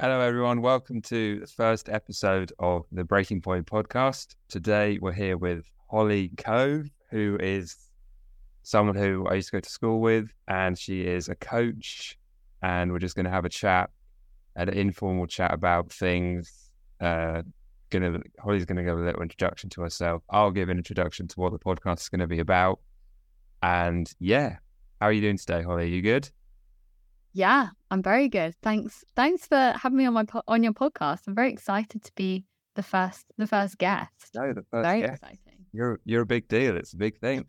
Hello, everyone. Welcome to the first episode of the Breaking Point podcast. Today, we're here with Holly Cove, who is someone who I used to go to school with, and she is a coach. And we're just going to have a chat, an informal chat about things. Uh, gonna Holly's going to give a little introduction to herself. I'll give an introduction to what the podcast is going to be about. And yeah, how are you doing today, Holly? Are you good? Yeah, I'm very good. Thanks. Thanks for having me on my po- on your podcast. I'm very excited to be the first the first guest. No, the first very guest. exciting. You're you're a big deal. It's a big thing.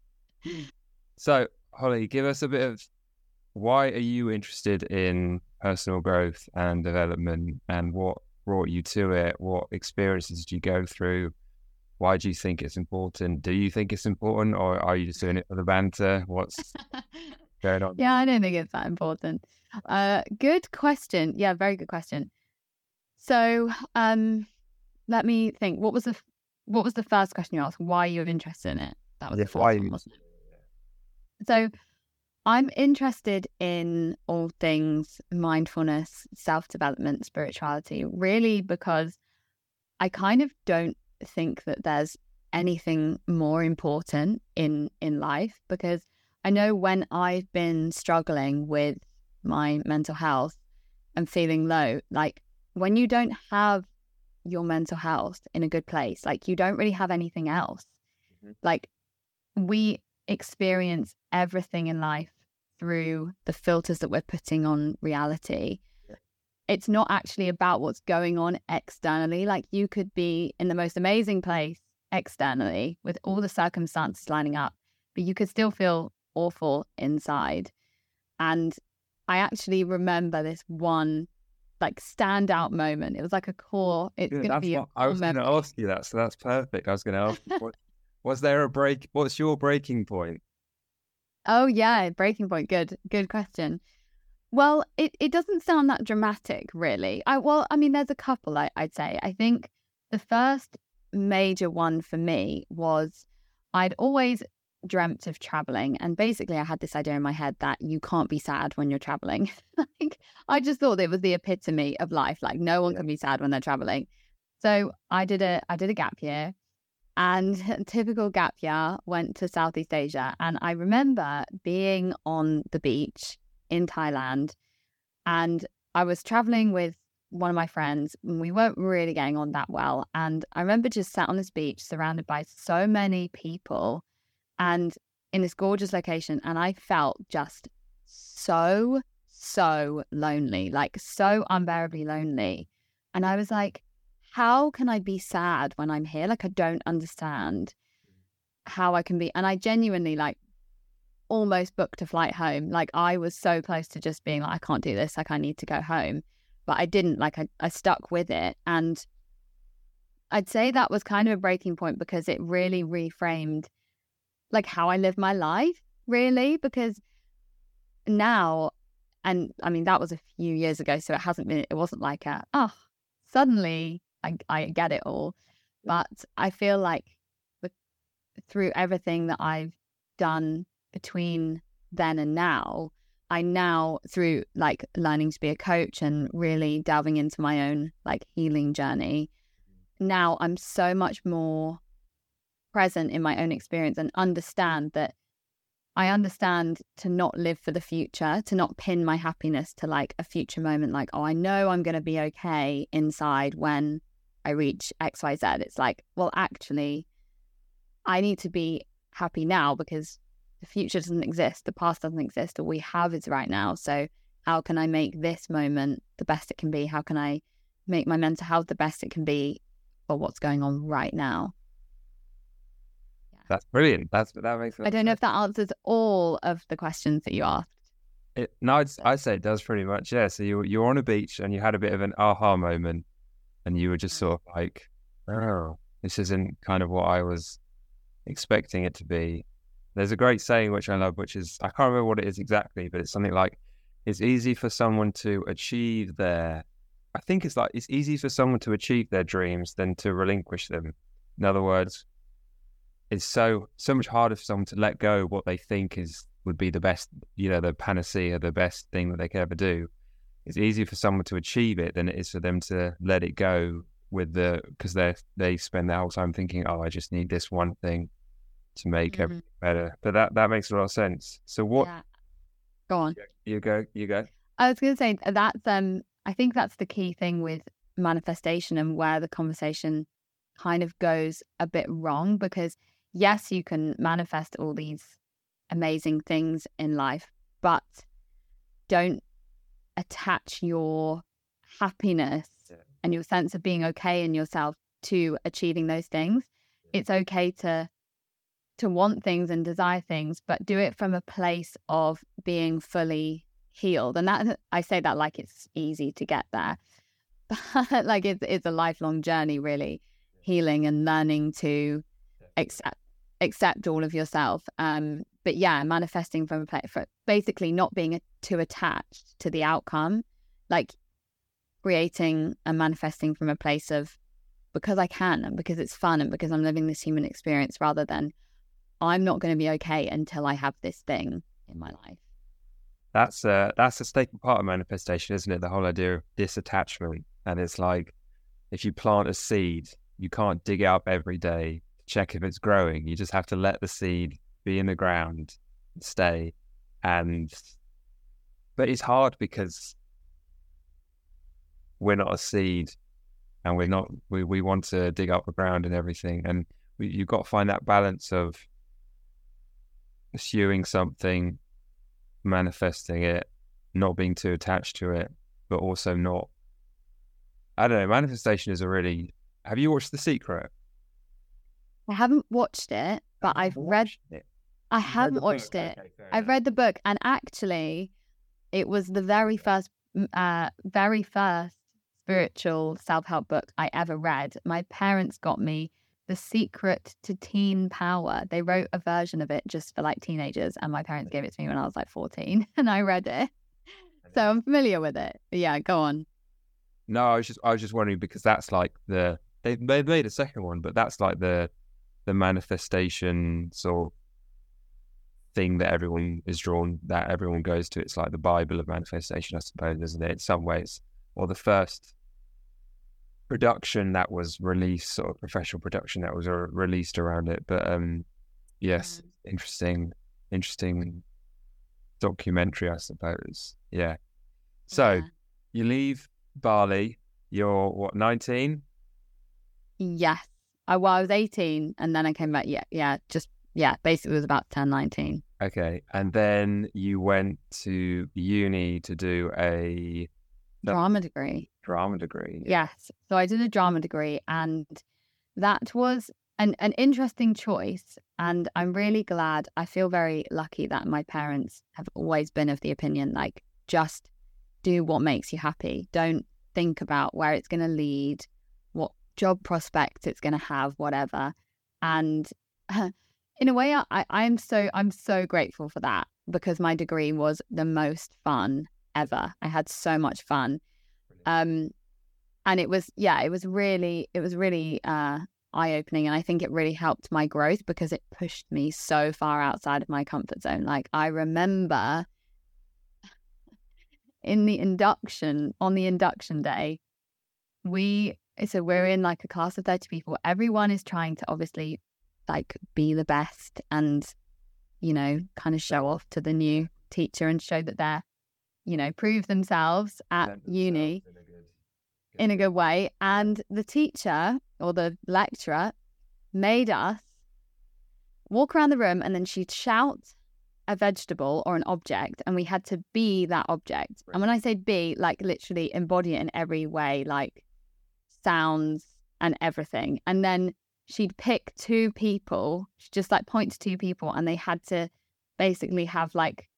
so, Holly, give us a bit of why are you interested in personal growth and development, and what brought you to it? What experiences did you go through? Why do you think it's important? Do you think it's important, or are you just doing it for the banter? What's going on? yeah, I don't think it's that important. Uh, good question. Yeah, very good question. So, um, let me think. What was the what was the first question you asked? Why you are interested in it? That was Yeah, the first why one, wasn't it? So, I'm interested in all things mindfulness, self development, spirituality, really because I kind of don't think that there's anything more important in in life because I know when I've been struggling with my mental health and feeling low, like when you don't have your mental health in a good place, like you don't really have anything else. Mhm. Like we experience everything in life through the filters that we're putting on reality. Yeah. It's not actually about what's going on externally. Like you could be in the most amazing place externally with all the circumstances lining up, but you could still feel awful inside. And I actually remember this one like standout moment. It was like a core. It's Good, going to be what I was going to ask you that, so that's perfect. I was going to ask, you, what, was there a break? What's your breaking point? Oh yeah, breaking point. Good, good question. Well, it, it doesn't sound that dramatic, really. I well, I mean, there's a couple. I, I'd say. I think the first major one for me was I'd always dreamt of traveling, and basically, I had this idea in my head that you can't be sad when you're traveling. like, I just thought it was the epitome of life. Like, no one can be sad when they're traveling. So I did a I did a gap year, and typical gap year went to Southeast Asia. And I remember being on the beach in Thailand and I was traveling with one of my friends and we weren't really getting on that well. And I remember just sat on this beach surrounded by so many people and in this gorgeous location. And I felt just so, so lonely, like so unbearably lonely. And I was like, how can I be sad when I'm here? Like, I don't understand how I can be. And I genuinely like almost booked a flight home. Like, I was so close to just being like, I can't do this. Like, I need to go home. But I didn't. Like, I, I stuck with it. And I'd say that was kind of a breaking point because it really reframed like how I live my life, really. Because now, and I mean, that was a few years ago. So it hasn't been, it wasn't like a, oh, suddenly I, I get it all. But I feel like through everything that I've done between then and now, I now, through like learning to be a coach and really delving into my own like healing journey, now I'm so much more present in my own experience and understand that I understand to not live for the future, to not pin my happiness to like a future moment, like, oh, I know I'm going to be okay inside when I reach XYZ. It's like, well, actually, I need to be happy now because the future doesn't exist, the past doesn't exist, all we have is right now. So, how can I make this moment the best it can be? How can I make my mental health the best it can be for what's going on right now? That's brilliant. That's that makes. I don't know if that answers all of the questions that you asked. It, no, I'd, I'd say it does pretty much. Yeah. So you you're on a beach and you had a bit of an aha moment, and you were just mm-hmm. sort of like, "Oh, this isn't kind of what I was expecting it to be." There's a great saying which I love, which is I can't remember what it is exactly, but it's something like, "It's easy for someone to achieve their." I think it's like it's easy for someone to achieve their dreams than to relinquish them. In other words, it's so so much harder for someone to let go of what they think is would be the best, you know, the panacea, the best thing that they could ever do, it's easier for someone to achieve it than it is for them to let it go with the because they they spend their whole time thinking, oh, I just need this one thing to make Mhm. everything better. But that that makes a lot of sense. So what Yeah. Go on. you go, you go. I was going to say that's um I think that's the key thing with manifestation and where the conversation kind of goes a bit wrong because yes, you can manifest all these amazing things in life, but don't attach your happiness and your sense of being okay in yourself to achieving those things. It's okay to to want things and desire things, but do it from a place of being fully healed. And that I say that like it's easy to get there, but like it's it's a lifelong journey, really, healing and learning to accept accept all of yourself. Um, but yeah, manifesting from a place for basically not being too attached to the outcome, like creating and manifesting from a place of because I can and because it's fun and because I'm living this human experience rather than I'm not going to be okay until I have this thing in my life. That's a that's a staple part of manifestation, isn't it? The whole idea of disattachment, and it's like if you plant a seed, you can't dig it up every day check if it's growing. You just have to let the seed be in the ground, stay, and but it's hard because we're not a seed, and we're not we we want to dig up the ground and everything, and we, you've got to find that balance of pursuing something manifesting it, not being too attached to it, but also not. I don't know. Manifestation is a really. Have you watched The Secret? I haven't watched it, but I've read. It. I read haven't the watched it. Okay, I've read the book, and actually, it was the very first, uh, very first spiritual self-help book I ever read. My parents got me The Secret to Teen Power. They wrote a version of it just for like teenagers, and my parents gave it to me when I was like 14, and I read it. So I'm familiar with it. But yeah, go on. No, I was just I was just wondering because that's like the they they made a second one, but that's like the the manifestation sort of thing that everyone is drawn that everyone goes to. It's like the Bible of manifestation, I suppose, isn't it? In some ways, or the first production that was released, sort of professional production that was uh, released around it. But um, yes, interesting, interesting documentary, I suppose. Yeah. So Yeah. you leave Bali. You're what, 19? Yes. I, well, I was 18 and then I came back. Yeah. Yeah. Just, yeah. Basically, it was about 10, 19. Okay. And then you went to uni to do a Drama degree. drama degree. Yes. So I did a drama degree and that was an, an interesting choice. And I'm really glad. I feel very lucky that my parents have always been of the opinion like, just do what makes you happy. Don't think about where it's going to lead, job prospects it's going to have, whatever. And in a way, I, I'm so I'm so grateful for that because my degree was the most fun ever. I had so much fun. Um, and it was yeah, it was really it was really uh, eye opening, and I think it really helped my growth because it pushed me so far outside of my comfort zone. Like I remember in the induction on the induction day, we so we're mm-hmm. in like a class of thirty people. Everyone is trying to obviously like be the best and you know kind of show off to the new teacher and show that they're you know prove themselves at Present uni in a good- in a good way. And the teacher or the lecturer made us walk around the room and then she'd shout a vegetable or an object and we had to be that object. And when I say be, like literally embody it in every way, like sounds and everything. And then she'd pick two people, she'd just like point to two people and they had to basically have like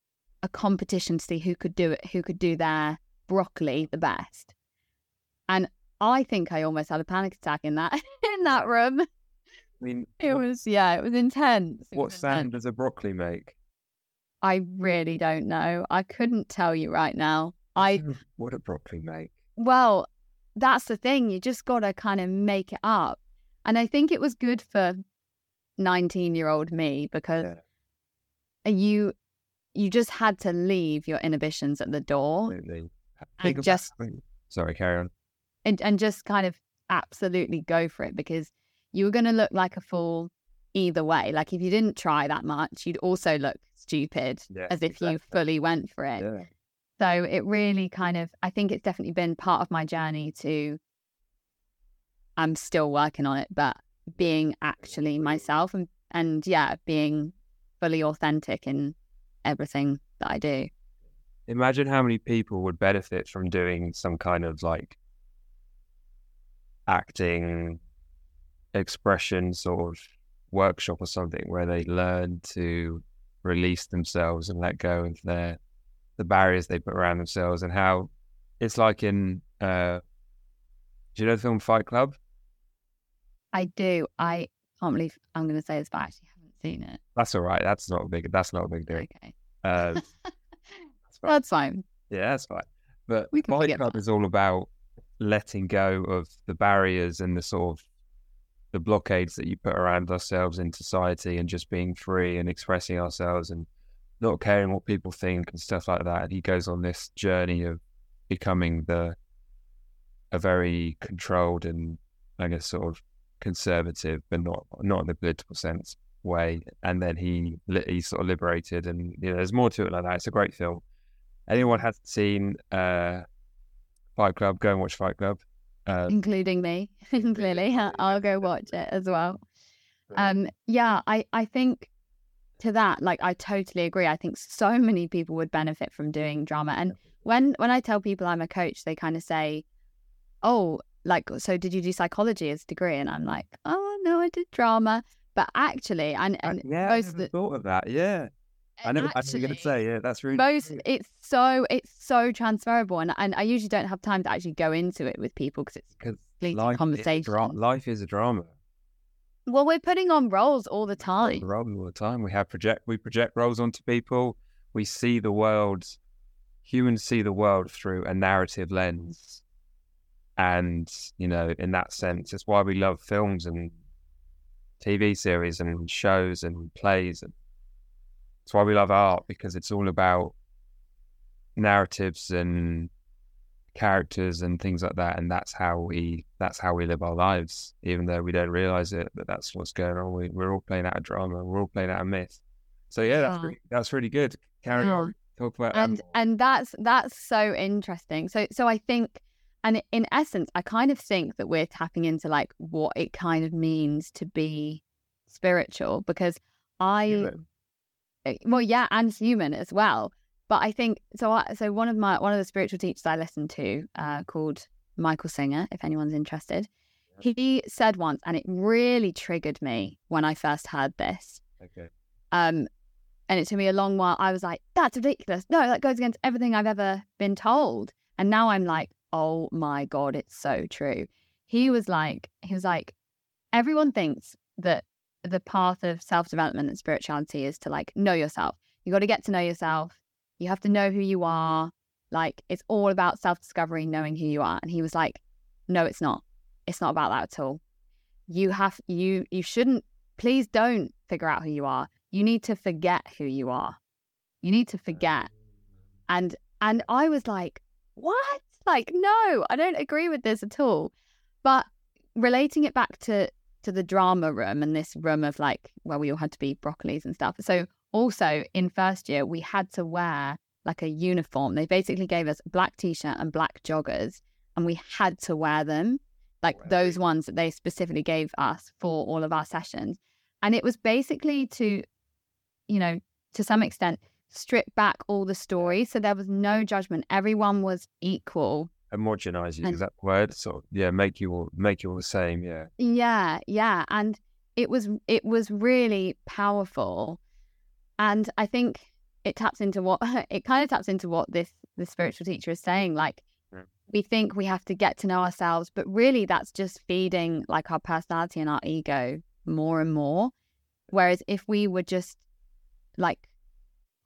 a competition to see who could do it, who could do their broccoli the best. And I think I almost had a panic attack in that in that room. I mean, It what, was yeah, it was intense. It what was intense. sound does a broccoli make? I really don't know. I couldn't tell you right now. I what a broccoli make? well, that's the thing. You just got to kind of make it up. And I think it was good for 19-year-old me because Yeah. Uh, you you just had to leave your inhibitions at the door Absolutely. And just sorry, carry on. and, and just kind of absolutely go for it because you were going to look like a fool either way. Like if you didn't try that much, you'd also look stupid Yeah, as if you fully went for it. Yeah. So it really kind of, I think it's definitely been part of my journey to, I'm still working on it, but being actually myself and, and yeah, being fully authentic in everything that I do. Imagine how many people would benefit from doing some kind of like acting expression sort of workshop or something where they learn to release themselves and let go of their the barriers they put around themselves and how it's like in uh do you know the film Fight Club? I do. I can't believe I'm going to say this, but I actually haven't seen it. That's all right. That's not a big that's not a big deal. Okay. Uh, that's fine. That's fine. Yeah, that's fine. But We Fight Club that. is all about letting go of the barriers and the sort of the blockades that you put around ourselves in society and just being free and expressing ourselves and not caring what people think and stuff like that. And he goes on this journey of becoming the a very controlled and I guess sort of conservative, but not not in the political sense way. And then he he's sort of liberated, and you know, there's more to it like that. It's a great film. Anyone hasn't seen uh, Fight Club, go and watch Fight Club. Uh, including me. Clearly, I'll go watch it as well. Um, yeah, I I think to that, like, I totally agree. I think so many people would benefit from doing drama. And when when I tell people I'm a coach, they kind of say, "Oh, like, so did you do psychology as a degree?" And I'm like, "Oh no, I did drama." But actually, and I- and yeah, I never the thought of that. Yeah, I never. I was going to say, yeah, that's really most it's so it's so transferable and, and i usually don't have time to actually go into it with people because it's 'Cause completely life is, conversation dra- life is a drama. Well we're putting on roles all the time roll all the time. We have project. We project roles onto people. We see the world. Humans see the world through a narrative lens, and you know, in that sense, it's why we love films and TV series and shows and plays. And it's why we love art because it's all about narratives and characters and things like that. And that's how we that's how we live our lives, even though we don't realize it. But that's what's going on. We, we're all playing out a drama. We're all playing out a myth. So yeah, that's really, that's really good. Carry Yeah. on. Talk about and animals. and that's that's so interesting so so i think and in essence i kind of think that we're tapping into like what it kind of means to be spiritual because i Human. uh, well yeah and human as well but i think so I, so one of my one of the spiritual teachers i listened to uh, called michael singer if anyone's interested he said once and it really triggered me when i first heard this. Okay. um and it took me a long while. I was like that's ridiculous. No that goes against everything i've ever been told. And now i'm like oh my god it's so true. He was like he was like everyone thinks that the path of self-development and spirituality is to like know yourself. You got to get to know yourself you have to know who you mm-hmm. are. Like it's all about self-discovery knowing who you are. And he was like no it's not. It's not about that at all. You have you you shouldn't please don't figure out who you are. You need to forget who you are. You need to oh, forget. and and i was like what? Like no i don't agree with this at all. But relating it back to to the drama room and this room of like where we all had to be broccolis and stuff. So also in first year we had to wear like a uniform they basically gave us a black t-shirt and black joggers and we had to wear them like those ones that they specifically gave us for all of our sessions and it was basically to you know to some extent strip back all the stories so there was no judgment everyone was equal Homogenize you. Is that word? So yeah, make you all make you all the same. Yeah. yeah yeah and it was it was really powerful and i think it taps into what it kind of taps into what this the mm. spiritual teacher is saying like we think we have to get to know ourselves but really that's just feeding like our personality and our ego more and more whereas if we were just like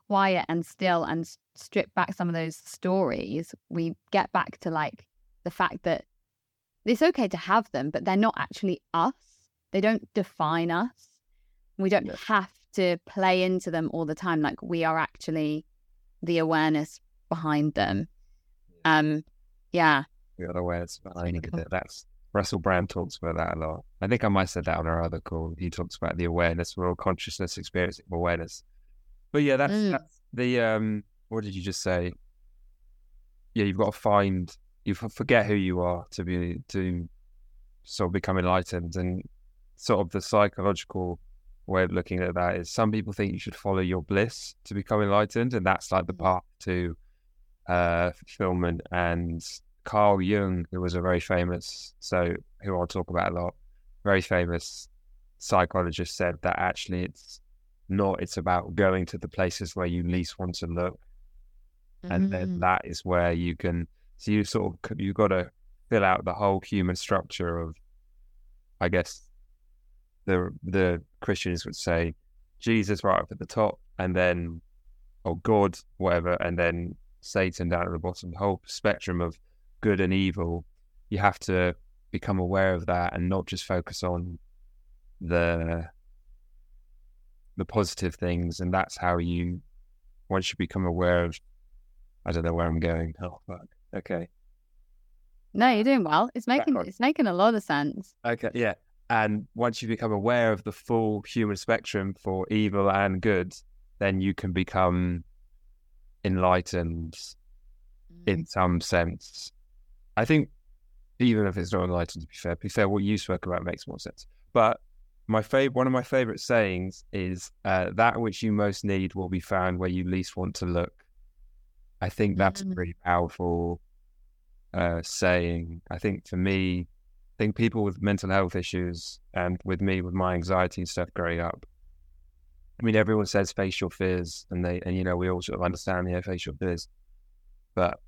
quiet and still and strip back some of those stories we get back to like the fact that it's okay to have them, but they're not actually us. They don't define us. We don't Yeah. have to play into them all the time. Like we are actually the awareness behind them. Um, yeah. We got awareness behind cool. it. That's Russell Brand talks about that a lot. I think I might have said that on our other call. He talks about the awareness, we're all consciousness, experiencing awareness. But yeah, that's, Mm. that's the um. What did you just say? Yeah, you've got to find. You forget who you are to be to sort of become enlightened, and sort of the psychological way of looking at that is some people think you should follow your bliss to become enlightened, and that's like the Mhm. path to uh fulfillment. And Carl Jung, who was a very famous, so who I'll talk about a lot, very famous psychologist, said that actually it's not. It's about going to the places where you least want to look, and then Mm. that is where you can. So you sort of you got to fill out the whole human structure of, I guess, the the Christians would say, Jesus right up at the top, and then, or God, whatever, and then Satan down at the bottom. The whole spectrum of good and evil. You have to become aware of that and not just focus on the the positive things, and that's how you once you become aware of. I don't know where I'm going. Oh fuck. Okay. No, you're doing well. It's making it's making a lot of sense. Okay. Yeah. And once you become aware of the full human spectrum for evil and good, then you can become enlightened in some sense. I think even if it's not enlightened, to be fair, to be fair, what you spoke about makes more sense. But my favorite, one of my favorite sayings is uh, that which you most need will be found where you least want to look. I think that's a Mm. pretty powerful uh, saying. I think for me, I think people with mental health issues and with me with my anxiety and stuff growing up. I mean, everyone says face your fears, and they and you know we all sort of understand yeah, face your fears, but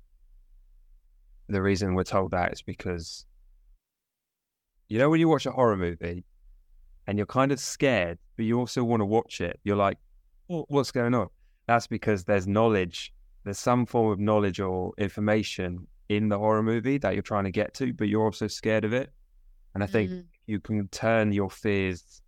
the reason we're told that is because you know when you watch a horror movie and you're kind of scared, but you also want to watch it. You're like, "Oh, what's going on? That's because there's knowledge. There's some form of knowledge or information in the horror movie that you're trying to get to, but you're also scared of it. And I think Mm. you can turn your fears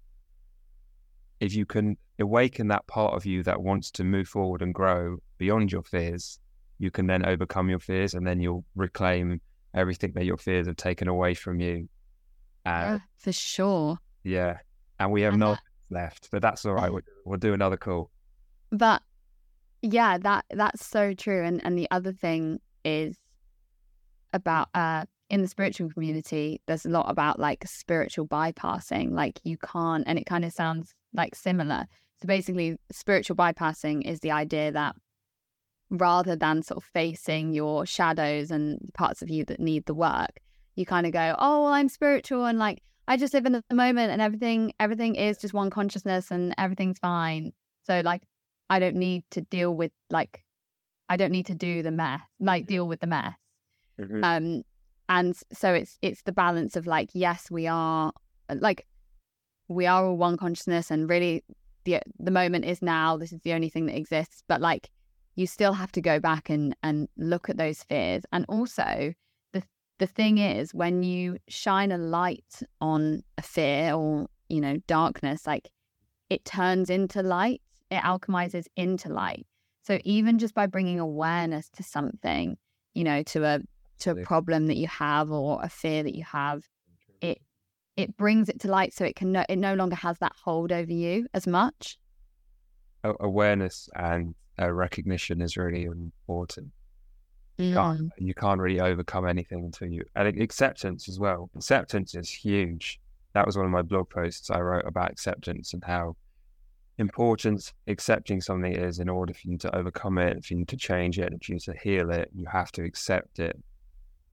if you can awaken that part of you that wants to move forward and grow beyond your fears, you can then overcome your fears and then you'll reclaim everything that your fears have taken away from you. Uh, Yeah, for sure. yeah. And we have And no that- left, but that's all right. We'll, we'll do another call. But yeah, that that's so true. And and the other thing is about uh in the spiritual community, there's a lot about like spiritual bypassing. Like you can't and it kind of sounds like similar. So basically spiritual bypassing is the idea that rather than sort of facing your shadows and parts of you that need the work, you kind of go, Oh, well, I'm spiritual and like I just live in the moment and everything everything is just one consciousness and everything's fine. So like I don't need to deal with like I don't need to do the mess, like deal with the mess. Um and so it's it's the balance of like yes, we are uh, like we are all one consciousness and really the the moment is now. This is the only thing that exists, but like you still have to go back and and look at those fears. And also the the thing is when you shine a light on a fear or, you know, darkness, like it turns into light it alchemizes into light. So even just by bringing awareness to something, you know, to a to a problem that you have or a fear that you have, it it brings it to light so it can no, it no longer has that hold over you as much. Awareness and uh, recognition is really important. Mm. can't, you can't really overcome anything until you and acceptance as well. Acceptance is huge. That was one of my blog posts I wrote about acceptance and how important accepting something is in order for you to overcome it, for you to change it, for you to heal it, you have to accept it.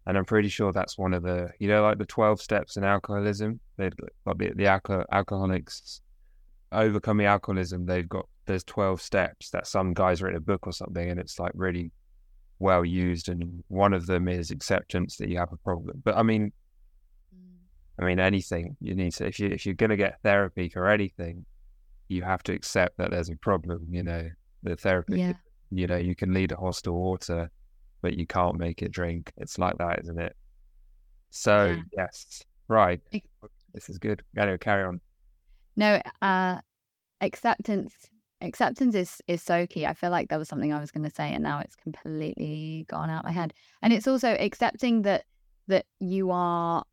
And I'm pretty sure that's one of the, you know, like the 12 steps in alcoholism. They've got the, the alco- alcoholics overcoming alcoholism. They've got, there's 12 steps that some guys written a book or something, and it's like really well used. And one of them is acceptance that you have a problem. But I mean, mm. I mean, anything you need to, if you, if you're going to get therapy for anything, you have to accept that there's a problem, you know, the therapy, Yeah. you know, you can lead a horse to water, but you can't make it drink. It's like that, isn't it? So, Yeah. yes, right. This is good. Anyway, carry on. No, uh acceptance acceptance is is so key. I feel like there was something I was going to say, and now it's completely gone out of my head. And it's also accepting that that you are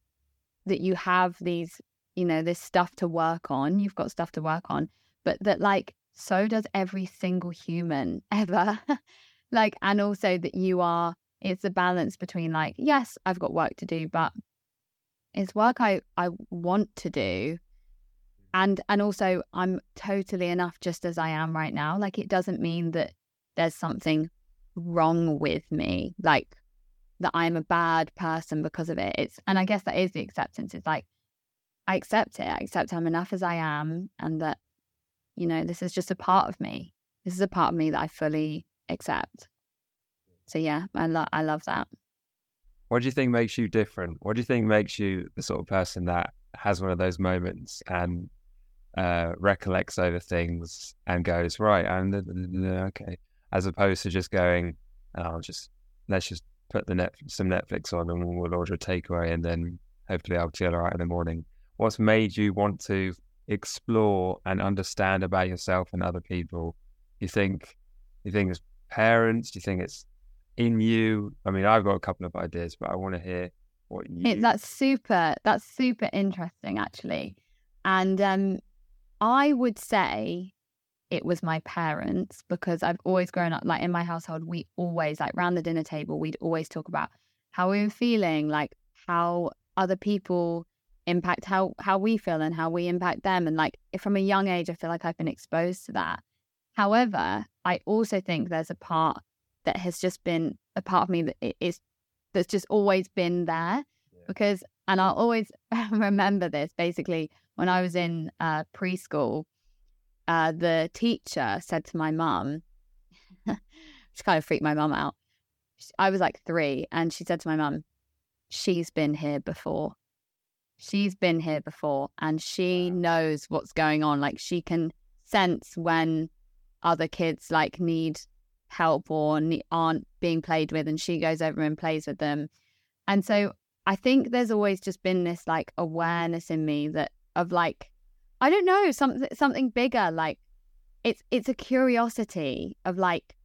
that you have these, you know, this stuff to work on. You've got stuff to work on, but that like so does every single human ever. Like, and also that you are. It's a balance between like, yes, I've got work to do, but it's work I I want to do and and also i'm totally enough just as i am right now like it doesn't mean that there's something wrong with me like that i'm a bad person because of it it's and i guess that is the acceptance it's like i accept it i accept i'm enough as i am and that you know this is just a part of me this is a part of me that i fully accept so yeah i love i love that what do you think makes you different what do you think makes you the sort of person that has one of those moments and uh, recollects over things and goes right and okay, as opposed to just going, "I'll just let's just put the net some Netflix on and we'll order a takeaway and then hopefully I'll feel all right in the morning." What's made you want to explore and understand about yourself and other people? You think you think it's parents? Do you think it's in you? I mean, I've got a couple of ideas, but I want to hear what you. It, that's super. That's super interesting, actually. And um, I would say it was my parents because I've always grown up like in my household, we always like round the dinner table, we'd always talk about how we were feeling, like how other people impact how how we feel and how we impact them. And like from a young age, I feel like I've been exposed to that. However, I also think there's a part that has just been a part of me that is that's just always been there yeah. because and I'll always remember this basically when I was in uh, preschool, uh, the teacher said to my mum, which kind of freaked my mum out. I was like three, and she said to my mum, She's been here before. She's been here before, and she knows what's going on. Like, she can sense when other kids like need help or aren't being played with, and she goes over and plays with them. And so I think there's always just been this like awareness in me that of like I don't know something something bigger like it's it's a curiosity of like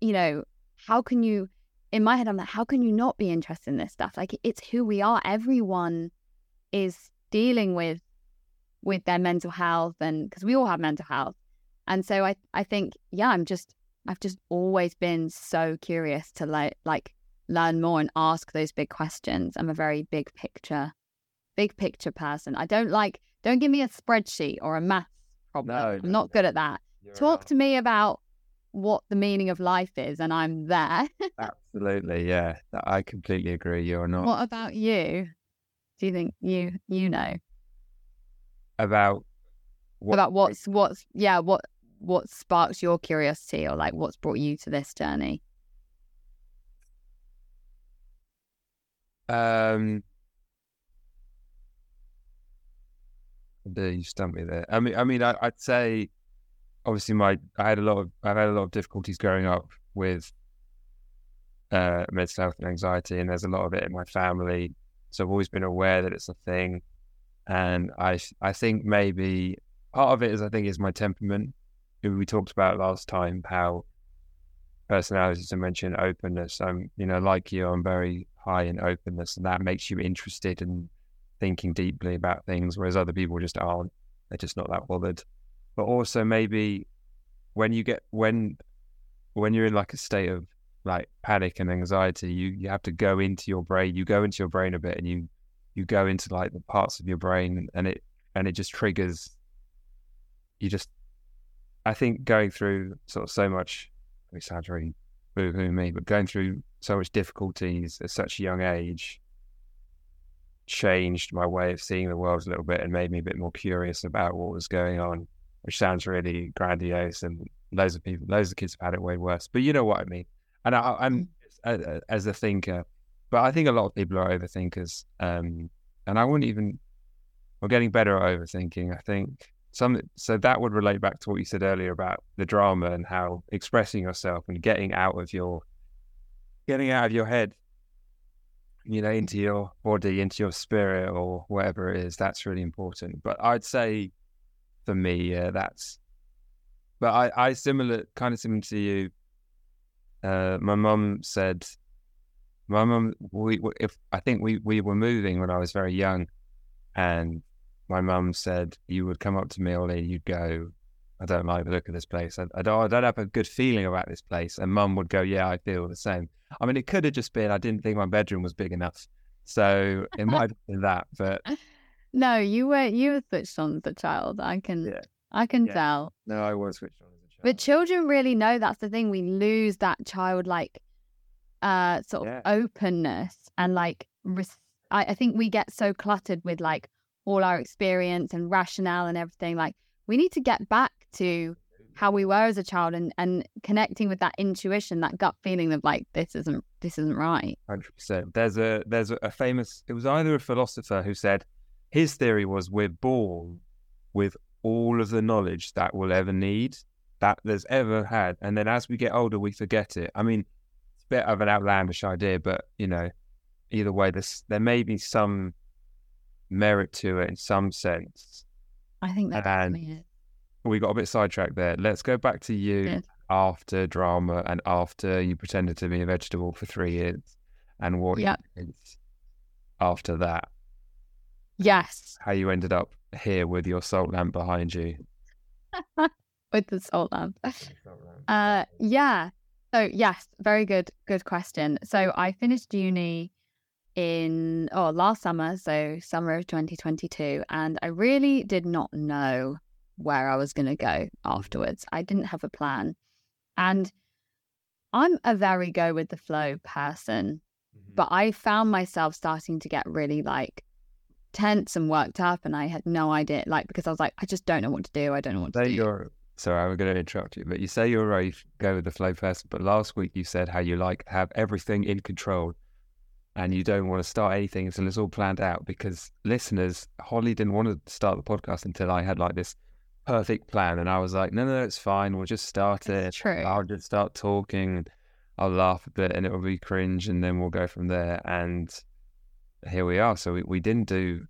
you know how can you in my head I'm like how can you not be interested in this stuff? Like it's who we are. Everyone is dealing with with their mental health and because we all have mental health and so I I think yeah I'm just I've just always been so curious to like like learn more and ask those big questions I'm a very big picture big picture person. I don't like, don't give me a spreadsheet or a math problem. No, I'm not no. good at that. Talk to me about what the meaning of life is, and I'm there. Absolutely, yeah, I completely agree. You're not. What about you? Do you think you you know about what... about what's what's yeah what what sparks your curiosity or like what's brought you to this journey? Um, you stumped me there. I mean, I mean, I, would say, obviously, my I had a lot of I've had a lot of difficulties growing up with uh, mental health and anxiety, and there's a lot of it in my family. So I've always been aware that it's a thing, and I I think maybe part of it is I think is my temperament. We talked about last time how personalities I mentioned openness. I'm you know like you, I'm very high in openness, and that makes you interested and thinking deeply about things, whereas other people just aren't. They're just not that bothered. But also maybe when you get when when you're in like a state of like panic and anxiety, you you have to go into your brain. You go into your brain a bit, and you you go into like the parts of your brain, and it and it just triggers. You just, I think, going through sort of so much. It sounds boo hoo me, but going through so much difficulties at such a young age changed my way of seeing the world a little bit and made me a bit more curious about what was going on, which sounds really grandiose. And loads of people, loads of kids have had it way worse. But you know what I mean. And I, am mm. as a thinker, but I think a lot of people are overthinkers. Um, and I wouldn't even. We're getting better at overthinking. I think some. So that would relate back to what you said earlier about the drama and how expressing yourself and getting out of your, getting out of your head you know, into your body, into your spirit, or whatever it is. That's really important. But I'd say for me, that's but I, I similar, kind of similar to you. Uh, my mum said, my mum, we, if I think we we were moving when I was very young, and my mum said you would come up to me, Ollie, you'd go, I don't like the look of this place. I, I, don't, I don't have a good feeling about this place. And mum would go, Yeah, I feel the same. I mean, it could have just been I didn't think my bedroom was big enough. So it might have been that. But no, you were you were switched on as a child. I can yeah. I can yeah. tell. No, I was switched on as a child. But children really know that's the thing. We lose that childlike uh sort of yeah. openness and like res- I, I think we get so cluttered with like all our experience and rationale and everything. Like we need to get back to how we were as a child and, and connecting with that intuition, that gut feeling of like this isn't this isn't right. Hundred percent. There's a there's a famous. It was either a philosopher who said his theory was we're born with all of the knowledge that we'll ever need that there's ever had, and then as we get older, we forget it. I mean, it's a bit of an outlandish idea, but you know, either way, there's there may be some merit to it in some sense. I think that and we got a bit sidetracked there. Let's go back to you Good. after drama and after you pretended to be a vegetable for three years and what yep. after that. Yes. How you ended up here with your salt lamp behind you. with the salt lamp. Uh yeah. So yes, very good good question. So I finished uni in oh last summer, so summer of 2022, and I really did not know where I was going to go afterwards. I didn't have a plan. And I'm a very go with the flow person, mm-hmm. but I found myself starting to get really like tense and worked up and I had no idea like because I was like I just don't know what to do. I don't know what to do. You're sorry, I'm going to interrupt you, but you say you're a go with the flow person, but last week you said how you like have everything in control and you don't want to start anything until it's all planned out because listeners, Holly didn't want to start the podcast until I had like this perfect plan. And I was like, no, no, no it's fine. We'll just start it. True. I'll just start talking. I'll laugh a bit and it will be cringe and then we'll go from there. And here we are. So we, we didn't do,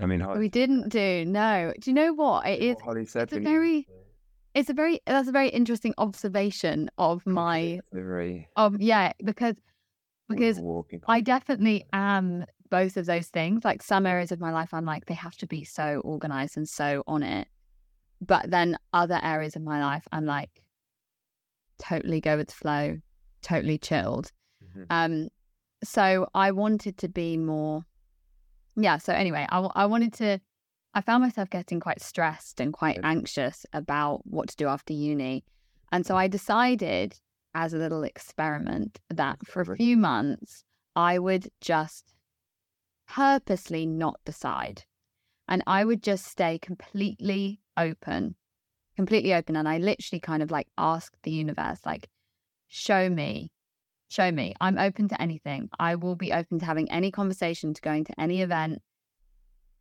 I mean, Holly, we didn't do, no. Do you know what? It is, Holly said it's a very, it's a very, that's a very interesting observation of my, very, of, yeah, because, because I definitely am both of those things. Like some areas of my life, I'm like, they have to be so organized and so on it. But then other areas of my life, I'm like totally go with the flow, totally chilled. Mm-hmm. Um, so I wanted to be more, yeah. So anyway, I, I wanted to, I found myself getting quite stressed and quite anxious about what to do after uni. And so I decided as a little experiment that for a few months, I would just purposely not decide. And I would just stay completely open, completely open. And I literally kind of like asked the universe, like, show me, show me. I'm open to anything. I will be open to having any conversation, to going to any event.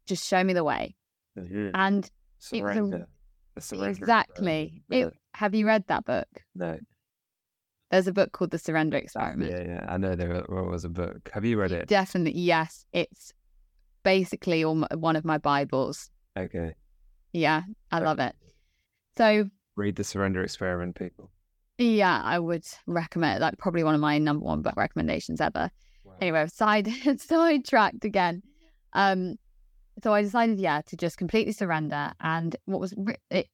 Just show me the way. Mm-hmm. And surrender. A, exactly. It, have you read that book? No. There's a book called The Surrender Experiment. Yeah, yeah. I know there was a book. Have you read it? Definitely. Yes. It's basically one of my Bibles. Okay. Yeah, I love it. So read the Surrender Experiment, people. Yeah, I would recommend. Like probably one of my number one book recommendations ever. Wow. Anyway, side sidetracked again. Um, so I decided, yeah, to just completely surrender. And what was it?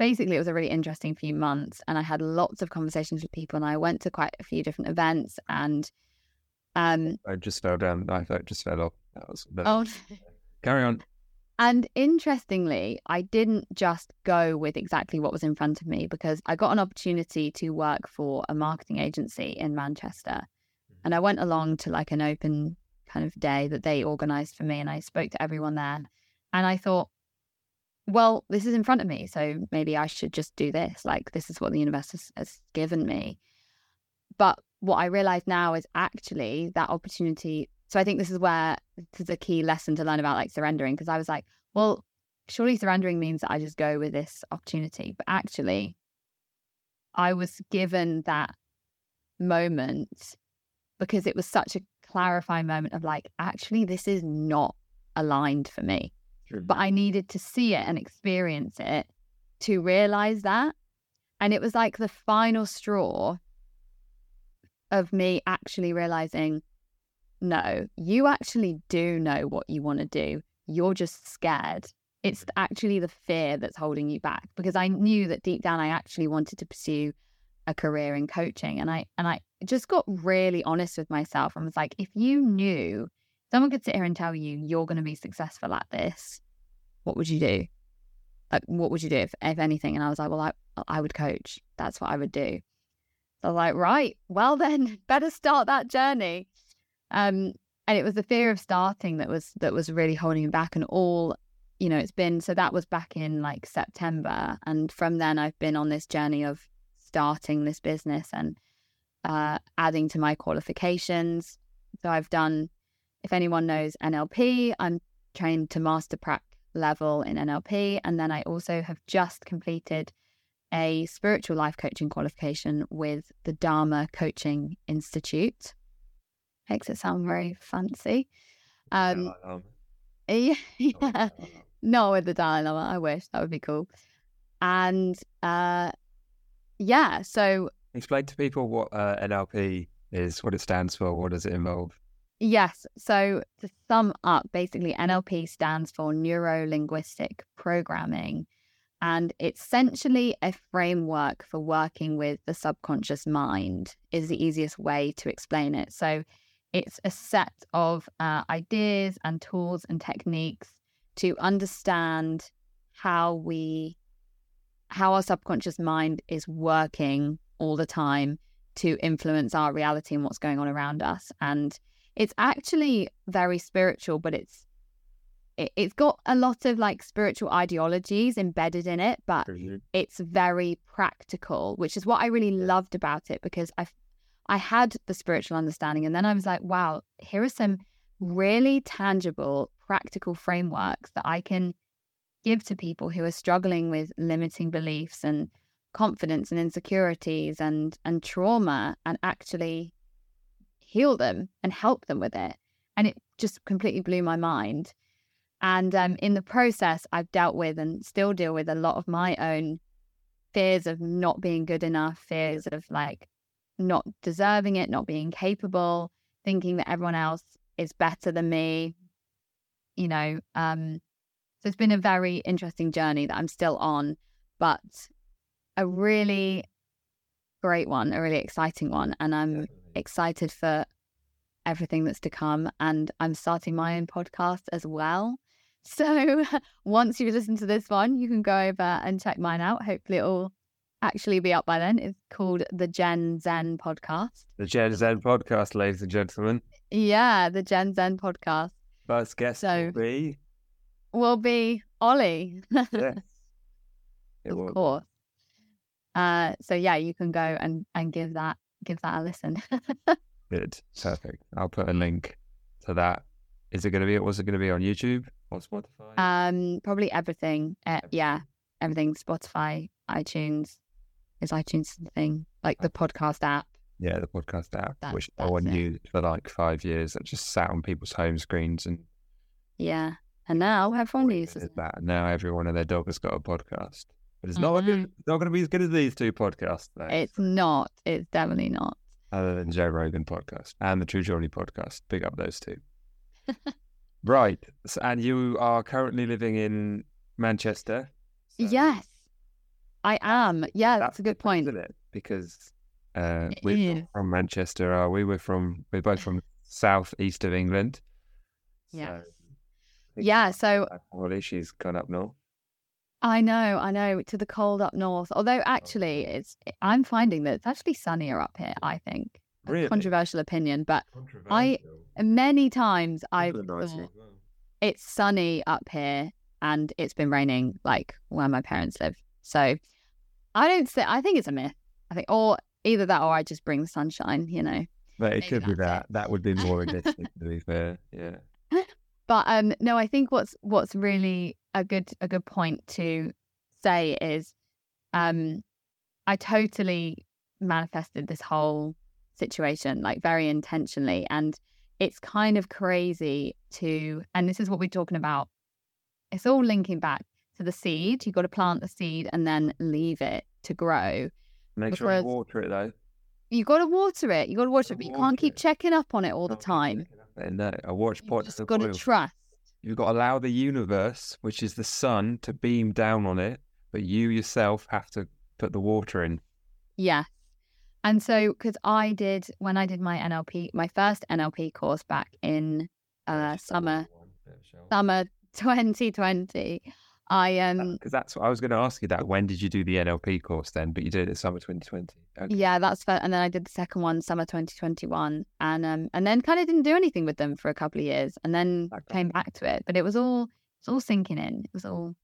Basically, it was a really interesting few months, and I had lots of conversations with people, and I went to quite a few different events, and um, I just fell down. I thought just fell off. That was. Oh. Carry on. And interestingly, I didn't just go with exactly what was in front of me because I got an opportunity to work for a marketing agency in Manchester. Mm-hmm. And I went along to like an open kind of day that they organized for me and I spoke to everyone there. And I thought, well, this is in front of me. So maybe I should just do this. Like, this is what the universe has, has given me. But what I realize now is actually that opportunity so I think this is where this is a key lesson to learn about like surrendering because I was like, well, surely surrendering means that I just go with this opportunity. But actually, I was given that moment because it was such a clarifying moment of like, actually, this is not aligned for me. But mm-hmm. I needed to see it and experience it to realize that. And it was like the final straw of me actually realizing no, you actually do know what you want to do. You're just scared. It's mm-hmm. actually the fear that's holding you back because I knew that deep down I actually wanted to pursue a career in coaching and I and I just got really honest with myself and was like if you knew someone could sit here and tell you you're going to be successful at this what would you do? Like what would you do if, if anything? And I was like well I I would coach. That's what I would do. So like right well then better start that journey. Um, and it was the fear of starting that was that was really holding me back. And all, you know, it's been so that was back in like September, and from then I've been on this journey of starting this business and uh, adding to my qualifications. So I've done, if anyone knows NLP, I'm trained to master prac level in NLP, and then I also have just completed a spiritual life coaching qualification with the Dharma Coaching Institute makes it sound very fancy. Um, yeah, yeah. not with the Dalai Lama. I wish that would be cool. And uh, yeah, so explain to people what uh, NLP is, what it stands for, what does it involve? Yes. So to sum up, basically, NLP stands for Neuro Linguistic Programming. And it's essentially a framework for working with the subconscious mind, is the easiest way to explain it. So it's a set of uh, ideas and tools and techniques to understand how we, how our subconscious mind is working all the time to influence our reality and what's going on around us. And it's actually very spiritual, but it's it, has got a lot of like spiritual ideologies embedded in it, but mm-hmm. it's very practical, which is what I really loved about it because I I had the spiritual understanding. And then I was like, wow, here are some really tangible, practical frameworks that I can give to people who are struggling with limiting beliefs and confidence and insecurities and and trauma and actually heal them and help them with it and it just completely blew my mind and um, in the process i've dealt with and still deal with a lot of my own fears of not being good enough fears of like not deserving it, not being capable, thinking that everyone else is better than me. You know, um, so it's been a very interesting journey that I'm still on, but a really great one, a really exciting one. And I'm excited for everything that's to come. And I'm starting my own podcast as well. So once you listen to this one, you can go over and check mine out. Hopefully, it'll actually be up by then. It's called the Gen Zen Podcast. The Gen Zen Podcast, ladies and gentlemen. Yeah, the Gen Zen Podcast. First guest so, will be will be Ollie. yes, of course. Uh, so yeah, you can go and and give that give that a listen. Good, perfect. I'll put a link to that. Is it going to be? Was it going to be on YouTube or Spotify? Um, probably everything. Uh, yeah, everything. Spotify, iTunes, is iTunes the thing? Like the podcast app? Yeah, the podcast app, that's, which no one used for like five years. That just sat on people's home screens and. Yeah, and now everyone uses it. that. Now everyone and their dog has got a podcast, but it's not mm-hmm. not going to be as good as these two podcasts. Though. It's not. It's definitely not. Other than Joe Rogan podcast and the True Geordie podcast, pick up those two. right, so, and you are currently living in Manchester. So. Yes. I am. Yeah, that's, that's a good point. Isn't it? Because uh, we're from Manchester, are we? We're from we're both from south east of England. Yeah. So yeah. So Holly, she's gone up north. I know, I know, to the cold up north. Although actually, it's I'm finding that it's actually sunnier up here. I think. Really? Controversial opinion, but I many times I've it's sunny up here and it's been raining like where my parents live. So I don't say, I think it's a myth. I think, or either that or I just bring the sunshine, you know. But it could be that. It. That would be more realistic, to be fair. Yeah. But um, no, I think what's what's really a good a good point to say is, um, I totally manifested this whole situation like very intentionally, and it's kind of crazy to. And this is what we're talking about. It's all linking back to the seed. You've got to plant the seed and then leave it to grow. Make sure you water it though. You got to water it. You got to water it, but you can't keep it. checking up on it all the time. No, I watch pots You just got to trust. You've got to allow the universe, which is the sun, to beam down on it, but you yourself have to put the water in. Yes. And so, because I did, when I did my NLP, my first NLP course back in uh, summer, summer 2020, I, um, Because that's what I was going to ask you that. When did you do the NLP course then? But you did it in summer 2020. Okay. yeah, that's fair. And then I did the second one, summer 2021. And, um, and then kind of didn't do anything with them for a couple of years and then came back to it. But it was all, it was all sinking in. It was all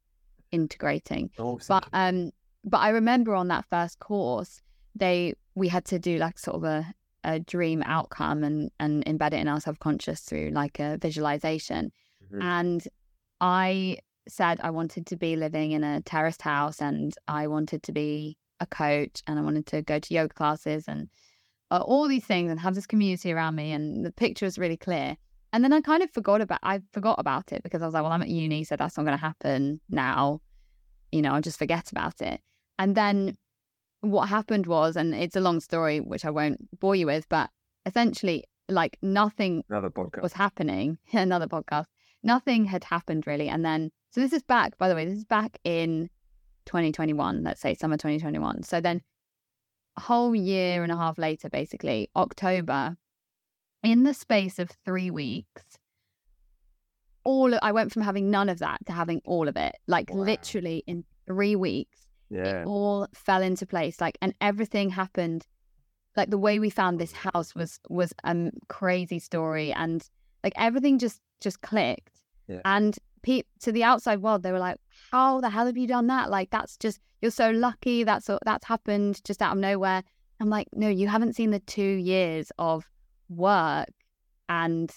integrating. Oh, but um but i remember on that first course they we had to do like sort of a, a dream outcome and and embed it in our subconscious through like a visualization Mhm. and i said i wanted to be living in a terraced house and i wanted to be a coach and i wanted to go to yoga classes and uh, all these things and have this community around me and the picture was really clear and then i kind of forgot about i forgot about it because i was like well i'm at uni so that's not going to happen now you know, I'll just forget about it. And then what happened was, and it's a long story, which I won't bore you with, but essentially, like nothing Another podcast. was happening. Another podcast. Nothing had happened really. And then, so this is back, by the way, this is back in 2021, let's say summer 2021. So then, a whole year and a half later, basically, October, in the space of three weeks, all I went from having none of that to having all of it. Like Wow. literally in three weeks, yeah. it all fell into place. Like, and everything happened. Like the way we found this house was was a crazy story, and like everything just just clicked. Yeah. And pe- to the outside world, they were like, "How the hell have you done that? Like, that's just you're so lucky. That's that's happened just out of nowhere." I'm like, "No, you haven't seen the two years of work and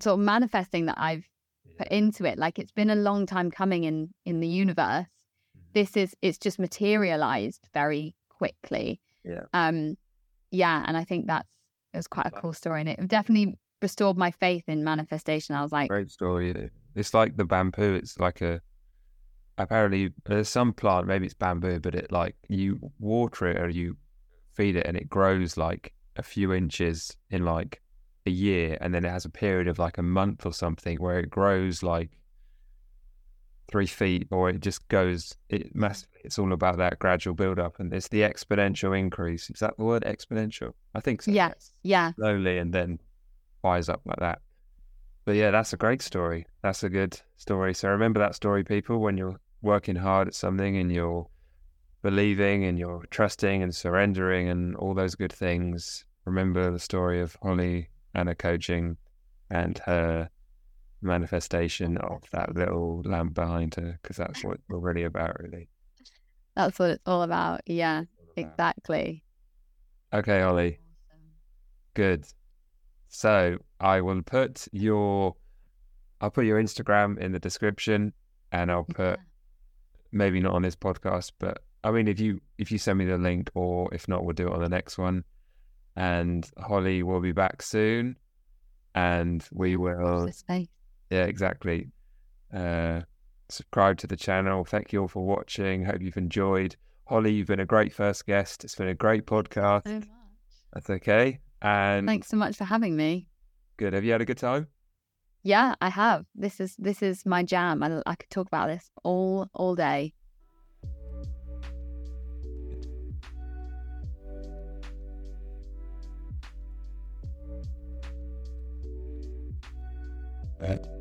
sort of manifesting that I've put into it. Like, it's been a long time coming in in the universe. Mm-hmm. This is it's just materialized very quickly." Yeah. Um, yeah, and I think that's it was quite a cool story, and it definitely restored my faith in manifestation. I was like, Great story. It's like the bamboo. It's like a. Apparently, there's some plant. Maybe it's bamboo, but it like you water it or you feed it, and it grows like a few inches in like a year, and then it has a period of like a month or something where it grows like three feet, or it just goes it massively. It's all about that gradual build up, and it's the exponential increase. Is that the word exponential? I think so. yes, yeah, slowly and then fires up like that. But yeah, that's a great story. That's a good story. So remember that story, people, when you're working hard at something and you're believing and you're trusting and surrendering and all those good things. Remember the story of Holly and her coaching and her manifestation of that little lamp behind her, because that's what we're really about, really. that's what it's all about. Yeah, exactly. Okay, Holly. Good. So I will put your I'll put your Instagram in the description and I'll put maybe not on this podcast, but I mean if you if you send me the link or if not we'll do it on the next one. And Holly will be back soon and we will yeah, exactly. Uh subscribe to the channel. Thank you all for watching. Hope you've enjoyed. Holly, you've been a great first guest. It's been a great podcast. So. That's okay. And Thanks so much for having me. good. Have you had a good time? Yeah, I have. This is this is my jam. I, I could talk about this all all day. Right.